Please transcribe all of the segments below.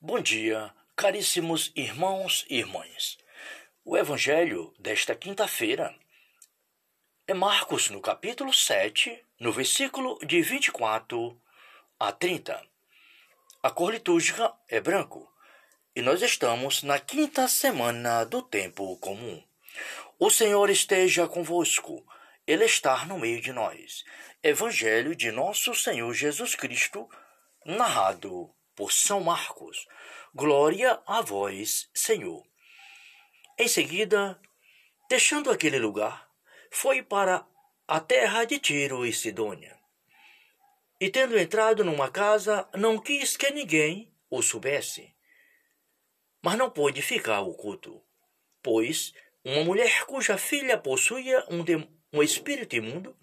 Bom dia, caríssimos irmãos e irmãs. O evangelho desta quinta-feira é Marcos, no capítulo 7, no versículo de 24 a 30. A cor litúrgica é branco e nós estamos na quinta semana do tempo comum. O Senhor esteja convosco, Ele está no meio de nós. Evangelho de nosso Senhor Jesus Cristo, narrado por São Marcos. Glória a vós, Senhor. Em seguida, deixando aquele lugar, foi para a terra de Tiro e Sidônia. E tendo entrado numa casa, não quis que ninguém o soubesse. Mas não pôde ficar oculto, pois uma mulher cuja filha possuía um, um espírito imundo,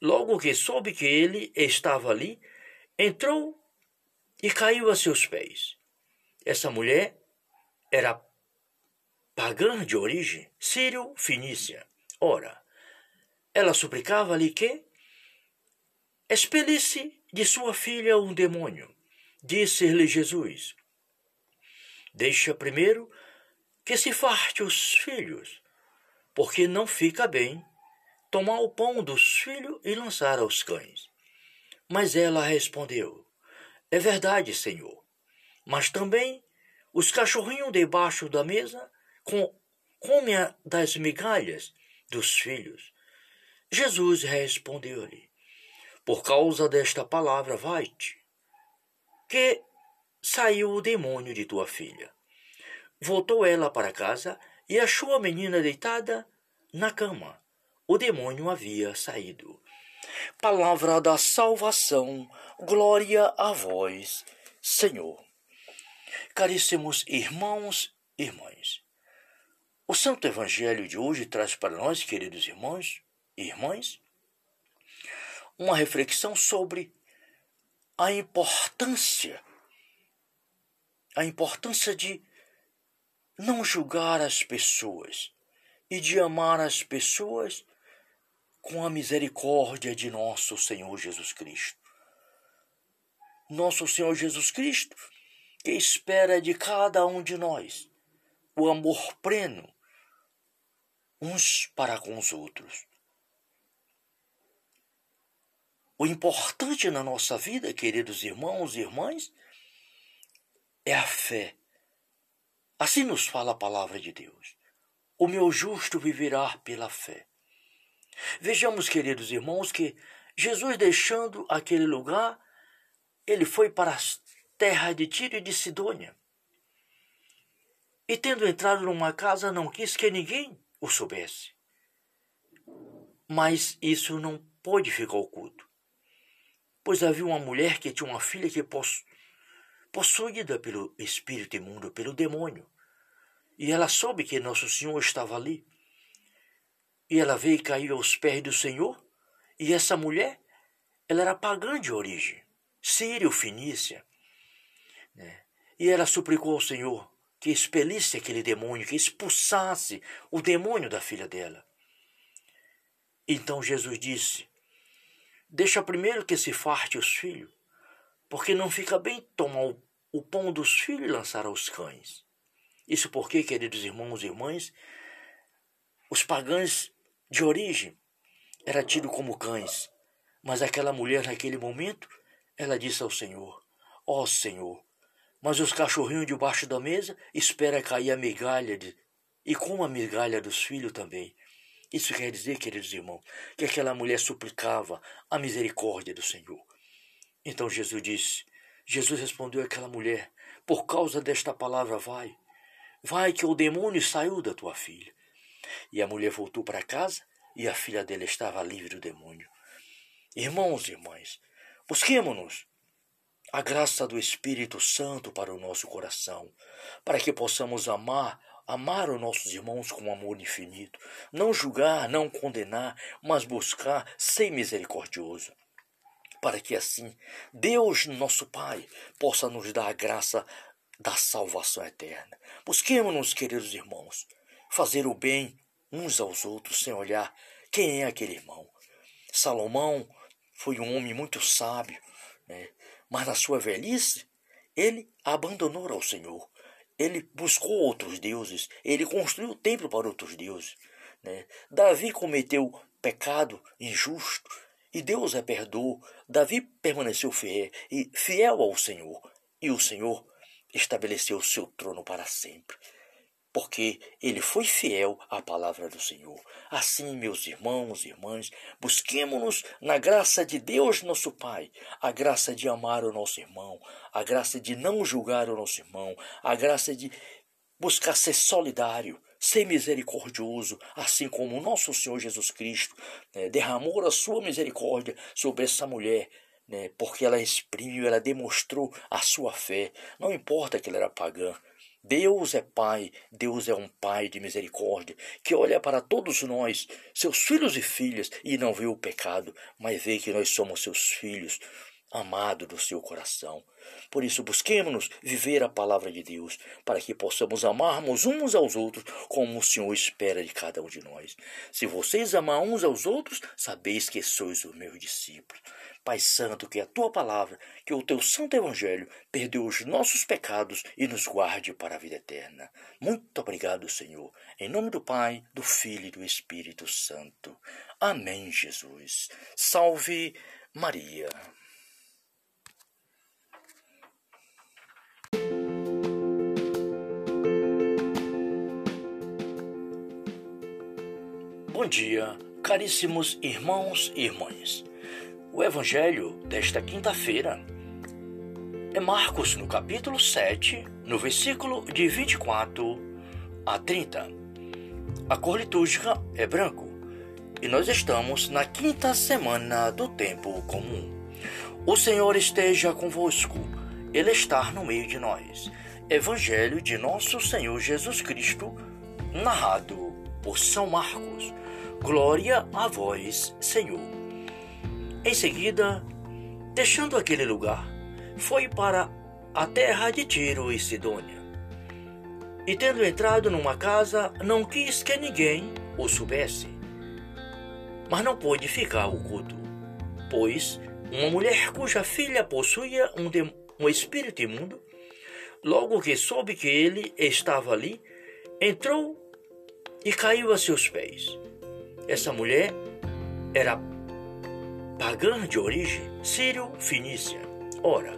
logo que soube que ele estava ali, entrou e caiu a seus pés. Essa mulher era pagã de origem, sírio-fenícia. Ora, ela suplicava-lhe que expelisse de sua filha um demônio. Disse-lhe Jesus: Deixa primeiro que se farte os filhos, porque não fica bem tomar o pão dos filhos e lançar aos cães. Mas ela respondeu: É verdade, Senhor, mas também os cachorrinhos debaixo da mesa com, comem das migalhas dos filhos. Jesus respondeu-lhe: Por causa desta palavra, vai-te, que saiu o demônio de tua filha. Voltou ela para casa e achou a menina deitada na cama. O demônio havia saído. Palavra da salvação, glória a vós, Senhor. Caríssimos irmãos e irmãs, o Santo Evangelho de hoje traz para nós, queridos irmãos e irmãs, uma reflexão sobre a importância, a importância de não julgar as pessoas e de amar as pessoas com a misericórdia de nosso Senhor Jesus Cristo. Nosso Senhor Jesus Cristo, que espera de cada um de nós o amor pleno uns para com os outros. O importante na nossa vida, queridos irmãos e irmãs, é a fé Assim nos fala a palavra de Deus. O meu justo viverá pela fé. Vejamos, queridos irmãos, que Jesus, deixando aquele lugar, ele foi para a terra de Tiro e de Sidônia. E tendo entrado numa casa, não quis que ninguém o soubesse. Mas isso não pôde ficar oculto, pois havia uma mulher que tinha uma filha que possuída pelo espírito imundo, pelo demônio. E ela soube que Nosso Senhor estava ali. E ela veio e caiu aos pés do Senhor. E essa mulher, ela era pagã de origem, sírio-fenícia. Né? E ela suplicou ao Senhor que expelisse aquele demônio, que expulsasse o demônio da filha dela. Então Jesus disse: Deixa primeiro que se farte os filhos, porque não fica bem tomar o, o pão dos filhos e lançar aos cães. Isso porque, queridos irmãos e irmãs, os pagãos de origem eram tidos como cães, mas aquela mulher naquele momento, ela disse ao Senhor: Ó oh, Senhor, mas os cachorrinhos debaixo da mesa espera cair a migalha de, e com a migalha dos filhos também. Isso quer dizer, queridos irmãos, que aquela mulher suplicava a misericórdia do Senhor. Então Jesus disse: Jesus respondeu àquela mulher: Por causa desta palavra, vai. Vai, que o demônio saiu da tua filha. E a mulher voltou para casa e a filha dela estava livre do demônio. Irmãos e irmãs, busquemos-nos a graça do Espírito Santo para o nosso coração, para que possamos amar, amar os nossos irmãos com amor infinito, não julgar, não condenar, mas buscar ser misericordioso para que assim Deus, nosso Pai, possa nos dar a graça da salvação eterna. Busquemos-nos, queridos irmãos, fazer o bem uns aos outros sem olhar quem é aquele irmão. Salomão foi um homem muito sábio, né? mas na sua velhice ele abandonou ao Senhor. Ele buscou outros deuses. Ele construiu o templo para outros deuses. Né? Davi cometeu pecado injusto e Deus a perdoou. Davi permaneceu fiel, e fiel ao Senhor. E o Senhor estabeleceu o seu trono para sempre porque ele foi fiel à palavra do Senhor. Assim, meus irmãos e irmãs, busquemos-nos na graça de Deus, nosso Pai, a graça de amar o nosso irmão, a graça de não julgar o nosso irmão, a graça de buscar ser solidário, ser misericordioso, assim como o nosso Senhor Jesus Cristo né, derramou a sua misericórdia sobre essa mulher, né, porque ela exprimiu, ela demonstrou a sua fé. Não importa que ela era pagã, Deus é Pai, Deus é um Pai de misericórdia, que olha para todos nós, seus filhos e filhas, e não vê o pecado, mas vê que nós somos seus filhos, amados do seu coração. Por isso, busquemos viver a palavra de Deus, para que possamos amarmos uns aos outros como o Senhor espera de cada um de nós. Se vocês amam uns aos outros, sabeis que sois os meus discípulos. Pai Santo, que a tua palavra, que o teu santo evangelho perdoe os nossos pecados e nos guarde para a vida eterna. Muito obrigado, Senhor. Em nome do Pai, do Filho e do Espírito Santo. Amém, Jesus. Salve Maria. Bom dia, caríssimos irmãos e irmãs. O evangelho desta quinta-feira é Marcos, no capítulo 7, no versículo de 24 a 30. A cor litúrgica é branco e nós estamos na quinta semana do tempo comum. O Senhor esteja convosco, Ele está no meio de nós. Evangelho de nosso Senhor Jesus Cristo, narrado por São Marcos. Glória a vós, Senhor. Em seguida, deixando aquele lugar, foi para a terra de Tiro e Sidônia. E tendo entrado numa casa, não quis que ninguém o soubesse. Mas não pôde ficar oculto, pois uma mulher cuja filha possuía um, um espírito imundo, logo que soube que ele estava ali, entrou e caiu a seus pés. Essa mulher era pagã de origem sírio-fenícia. Ora,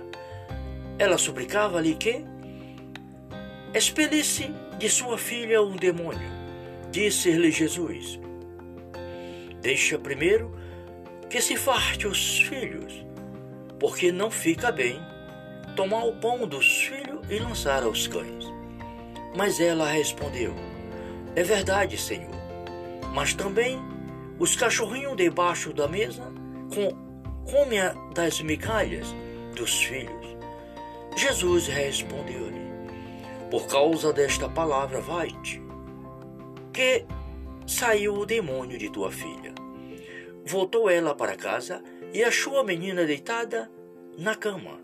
ela suplicava-lhe que expelisse de sua filha um demônio. Disse-lhe Jesus: Deixa primeiro que se farte os filhos, porque não fica bem tomar o pão dos filhos e lançar aos cães. Mas ela respondeu: É verdade, Senhor, mas também os cachorrinhos debaixo da mesa come das migalhas dos filhos. Jesus respondeu-lhe: Por causa desta palavra, vai-te, que saiu o demônio de tua filha. Voltou ela para casa e achou a menina deitada na cama.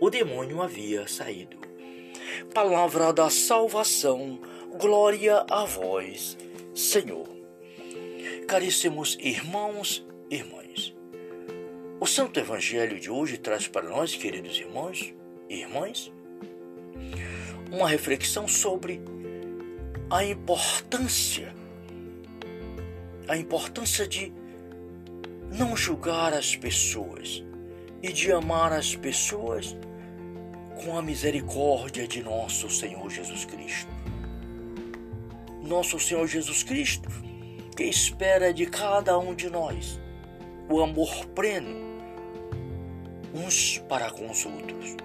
O demônio havia saído. Palavra da salvação, glória a vós, Senhor. Caríssimos irmãos e irmãs, o Santo Evangelho de hoje traz para nós, queridos irmãos e irmãs, uma reflexão sobre a importância, a importância de não julgar as pessoas e de amar as pessoas com a misericórdia de nosso Senhor Jesus Cristo. Nosso Senhor Jesus Cristo, que espera de cada um de nós o amor pleno uns para com os outros.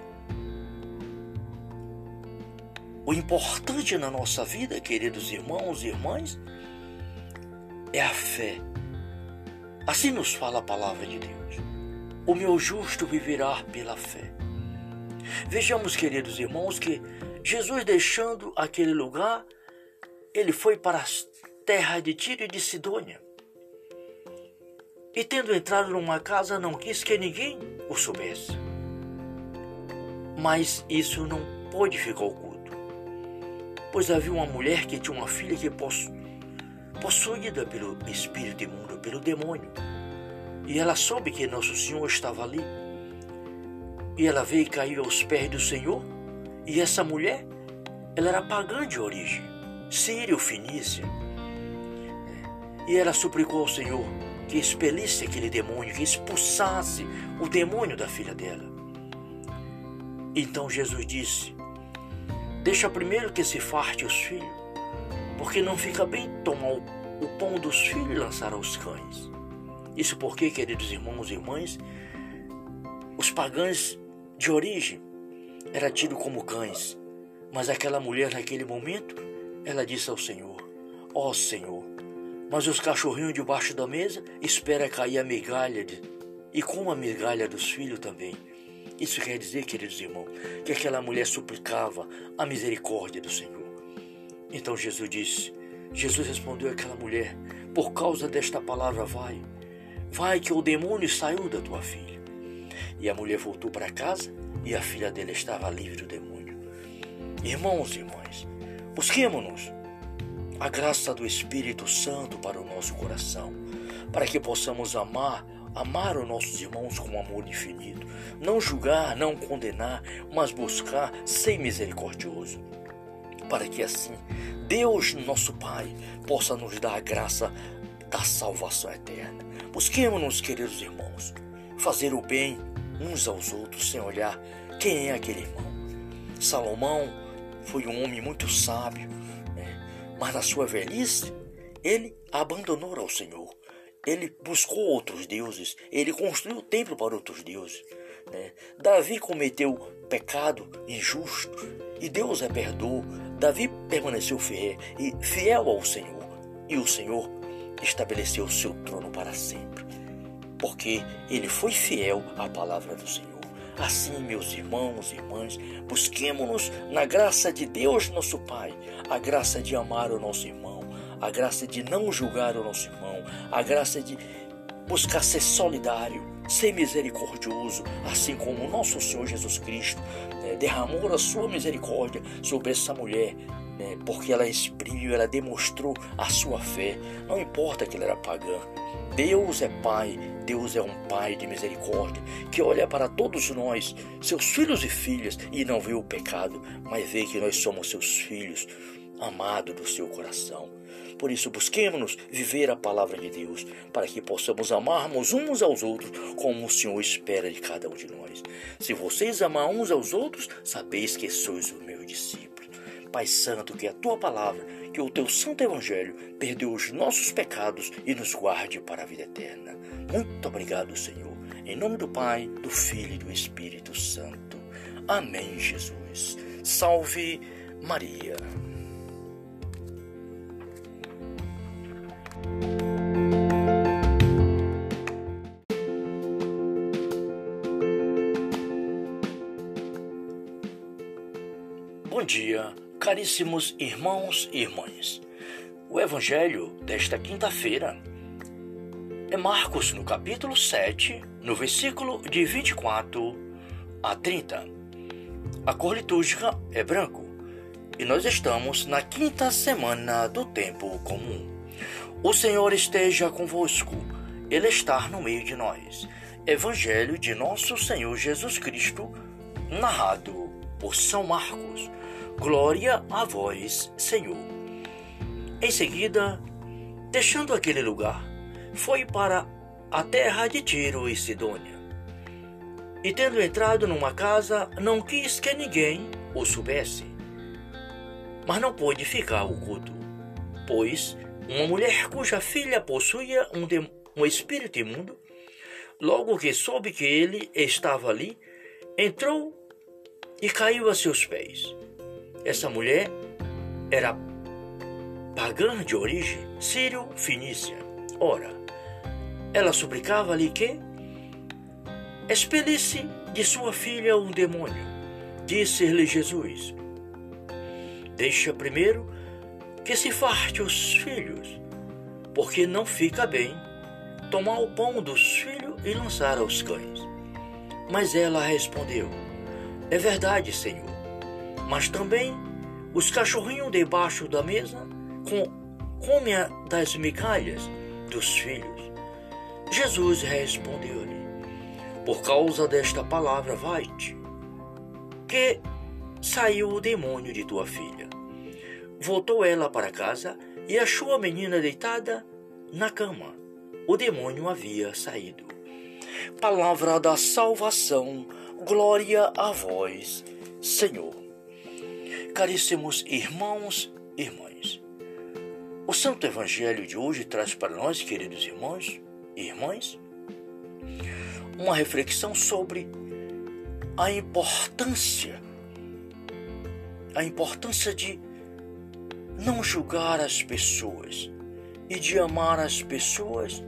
O importante na nossa vida, queridos irmãos e irmãs, é a fé. Assim nos fala a palavra de Deus. O meu justo viverá pela fé. Vejamos, queridos irmãos, que Jesus, deixando aquele lugar, ele foi para as terras de Tiro e de Sidônia. E tendo entrado numa casa, não quis que ninguém o soubesse. Mas isso não pôde ficar oculto, pois havia uma mulher que tinha uma filha que possu possuída pelo espírito imundo, pelo demônio. E ela soube que Nosso Senhor estava ali. E ela veio e caiu aos pés do Senhor E essa mulher, ela era pagã de origem, sírio-fenícia. E ela suplicou ao Senhor que expelisse aquele demônio, que expulsasse o demônio da filha dela. Então Jesus disse: Deixa primeiro que se farte os filhos, porque não fica bem tomar o pão dos filhos e lançar aos cães. Isso porque, queridos irmãos e irmãs, os pagãos de origem eram tidos como cães, mas aquela mulher naquele momento, ela disse ao Senhor: Ó oh, Senhor, mas os cachorrinhos debaixo da mesa espera cair a migalha de, e com a migalha dos filhos também. Isso quer dizer, queridos irmãos, que aquela mulher suplicava a misericórdia do Senhor. Então Jesus disse: Jesus respondeu àquela mulher: Por causa desta palavra, vai, vai que o demônio saiu da tua filha. E a mulher voltou para casa e a filha dela estava livre do demônio. Irmãos e irmãs, busquemos-nos a graça do Espírito Santo para o nosso coração, para que possamos amar, amar os nossos irmãos com amor infinito, não julgar, não condenar, mas buscar ser misericordioso, para que assim Deus, nosso Pai, possa nos dar a graça da salvação eterna. Busquemos-nos, queridos irmãos, fazer o bem uns aos outros sem olhar quem é aquele irmão. Salomão foi um homem muito sábio, mas na sua velhice, ele abandonou ao Senhor. Ele buscou outros deuses, ele construiu templo para outros deuses. Né? Davi cometeu pecado injusto e Deus a perdoou. Davi permaneceu fiel, e fiel ao Senhor, e o Senhor estabeleceu o seu trono para sempre, porque ele foi fiel à palavra do Senhor. Assim, meus irmãos e irmãs, busquemos-nos na graça de Deus, nosso Pai, a graça de amar o nosso irmão, a graça de não julgar o nosso irmão, a graça de buscar ser solidário, ser misericordioso, assim como o nosso Senhor Jesus Cristo né, derramou a sua misericórdia sobre essa mulher, né, porque ela exprimiu, ela demonstrou a sua fé, não importa que ela era pagã. Deus é Pai, Deus é um Pai de misericórdia, que olha para todos nós, seus filhos e filhas, e não vê o pecado, mas vê que nós somos seus filhos, amados do seu coração. Por isso, busquemos viver a palavra de Deus, para que possamos amarmos uns aos outros como o Senhor espera de cada um de nós. Se vocês amar uns aos outros, sabeis que sois o meu discípulo. Pai Santo, que a tua palavra que o teu santo evangelho perdoe os nossos pecados e nos guarde para a vida eterna. Muito obrigado, Senhor. Em nome do Pai, do Filho e do Espírito Santo. Amém, Jesus. Salve Maria. Bom dia Caríssimos irmãos e irmãs, o Evangelho desta quinta-feira é Marcos, no capítulo 7, no versículo de 24 a 30. A cor litúrgica é branco e nós estamos na quinta semana do tempo comum. O Senhor esteja convosco, Ele está no meio de nós. Evangelho de nosso Senhor Jesus Cristo, narrado por São Marcos. Glória a vós, Senhor. Em seguida, deixando aquele lugar, foi para a terra de Tiro e Sidônia. E tendo entrado numa casa, não quis que ninguém o soubesse. Mas não pôde ficar oculto, pois uma mulher cuja filha possuía um, um espírito imundo, logo que soube que ele estava ali, entrou e caiu a seus pés essa mulher era pagã de origem sírio-fenícia. Ora, ela suplicava-lhe que expelisse de sua filha um demônio. Disse-lhe Jesus: Deixa primeiro que se farte os filhos, porque não fica bem tomar o pão dos filhos e lançar aos cães. Mas ela respondeu: É verdade, Senhor mas também os cachorrinhos debaixo da mesa comem das migalhas dos filhos. Jesus respondeu-lhe: Por causa desta palavra, vai-te, que saiu o demônio de tua filha. Voltou ela para casa e achou a menina deitada na cama. O demônio havia saído. Palavra da salvação, glória a vós, Senhor. Caríssimos irmãos e irmãs, o Santo Evangelho de hoje traz para nós, queridos irmãos e irmãs, uma reflexão sobre a importância, a importância de não julgar as pessoas e de amar as pessoas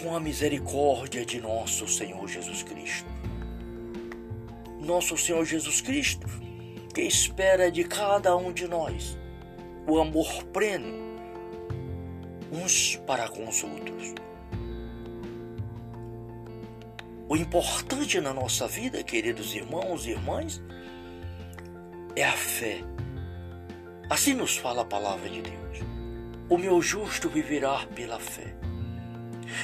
com a misericórdia de nosso Senhor Jesus Cristo. Nosso Senhor Jesus Cristo, que espera de cada um de nós o amor pleno uns para com os outros o importante na nossa vida, queridos irmãos e irmãs, é a fé. Assim nos fala a palavra de Deus. O meu justo viverá pela fé.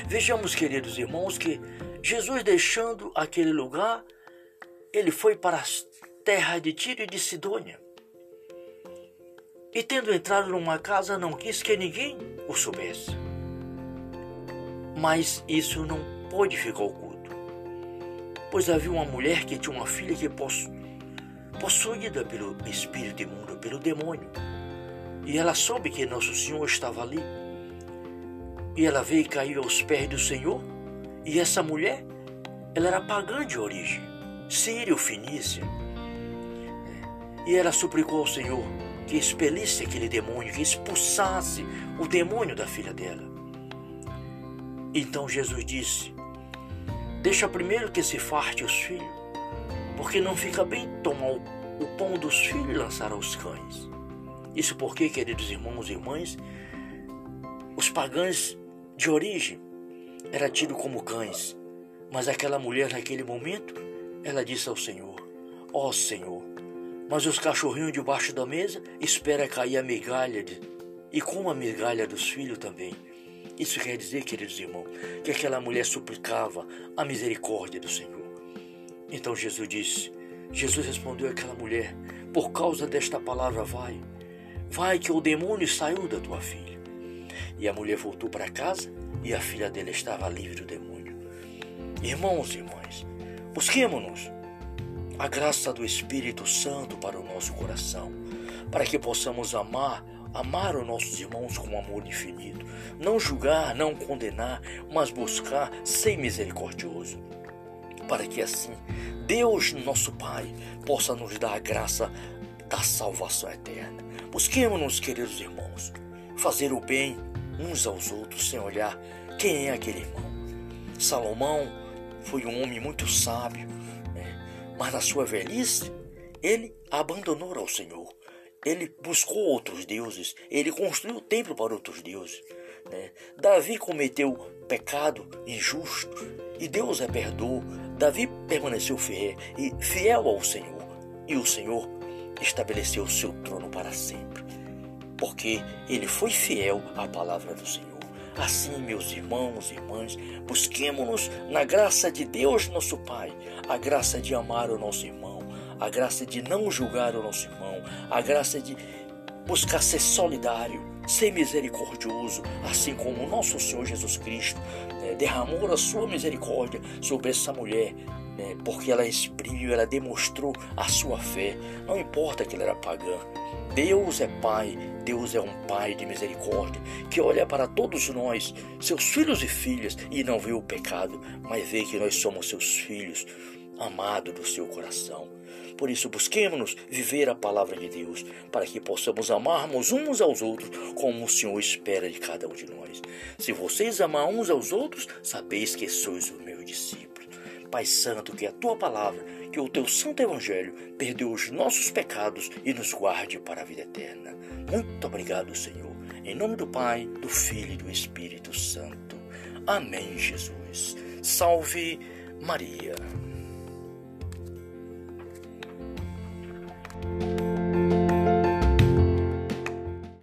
Vejamos, queridos irmãos, que Jesus deixando aquele lugar, ele foi para a terra de Tiro e de Sidônia. E tendo entrado numa casa, não quis que ninguém o soubesse. Mas isso não pôde ficar oculto pois havia uma mulher que tinha uma filha que possu possuída pelo espírito imundo, pelo demônio. E ela soube que Nosso Senhor estava ali. E ela veio e caiu aos pés do Senhor. E essa mulher, ela era pagã de origem, sírio fenícia. E ela suplicou ao Senhor que expelisse aquele demônio, que expulsasse o demônio da filha dela. Então Jesus disse: Deixa primeiro que se farte os filhos, porque não fica bem tomar o, pão dos filhos e lançar aos cães. Isso porque, queridos irmãos e irmãs, os pagãos de origem eram tidos como cães, mas aquela mulher naquele momento, ela disse ao Senhor: Ó oh, Senhor, mas os cachorrinhos debaixo da mesa espera cair a migalha de, e com a migalha dos filhos também. Isso quer dizer, queridos irmãos, que aquela mulher suplicava a misericórdia do Senhor. Então Jesus disse: Jesus respondeu àquela mulher: Por causa desta palavra, vai, vai que o demônio saiu da tua filha. E a mulher voltou para casa e a filha dela estava livre do demônio. Irmãos e irmãs, busquemos-nos a graça do Espírito Santo para o nosso coração, para que possamos amar amar os nossos irmãos com amor infinito, não julgar, não condenar, mas buscar ser misericordioso, para que assim Deus, nosso Pai, possa nos dar a graça da salvação eterna. Busquemos-nos, queridos irmãos, fazer o bem uns aos outros sem olhar quem é aquele irmão. Salomão foi um homem muito sábio? Mas na sua velhice ele abandonou ao Senhor ele buscou outros deuses, ele construiu templo para outros deuses. Né? Davi cometeu pecado injusto e Deus a perdoou. Davi permaneceu fiel, e fiel ao Senhor e o Senhor estabeleceu o seu trono para sempre, porque ele foi fiel à palavra do Senhor. Assim, meus irmãos e irmãs, busquemos-nos na graça de Deus, nosso Pai, a graça de amar o nosso irmão a graça de não julgar o nosso irmão, a graça de buscar ser solidário, ser misericordioso, assim como o nosso Senhor Jesus Cristo né, derramou a sua misericórdia sobre essa mulher, né, porque ela exprimiu, ela demonstrou a sua fé, não importa que ela era pagã. Deus é Pai, Deus é um Pai de misericórdia, que olha para todos nós, seus filhos e filhas, e não vê o pecado, mas vê que nós somos seus filhos, amados do seu coração. Por isso, busquemos viver a palavra de Deus, para que possamos amarmos uns aos outros como o Senhor espera de cada um de nós. Se vocês amar uns aos outros, sabeis que sois os meus discípulos. Pai Santo, que a tua palavra, que o teu santo evangelho perdeu os nossos pecados e nos guarde para a vida eterna. Muito obrigado, Senhor. Em nome do Pai, do Filho e do Espírito Santo. Amém, Jesus. Salve Maria.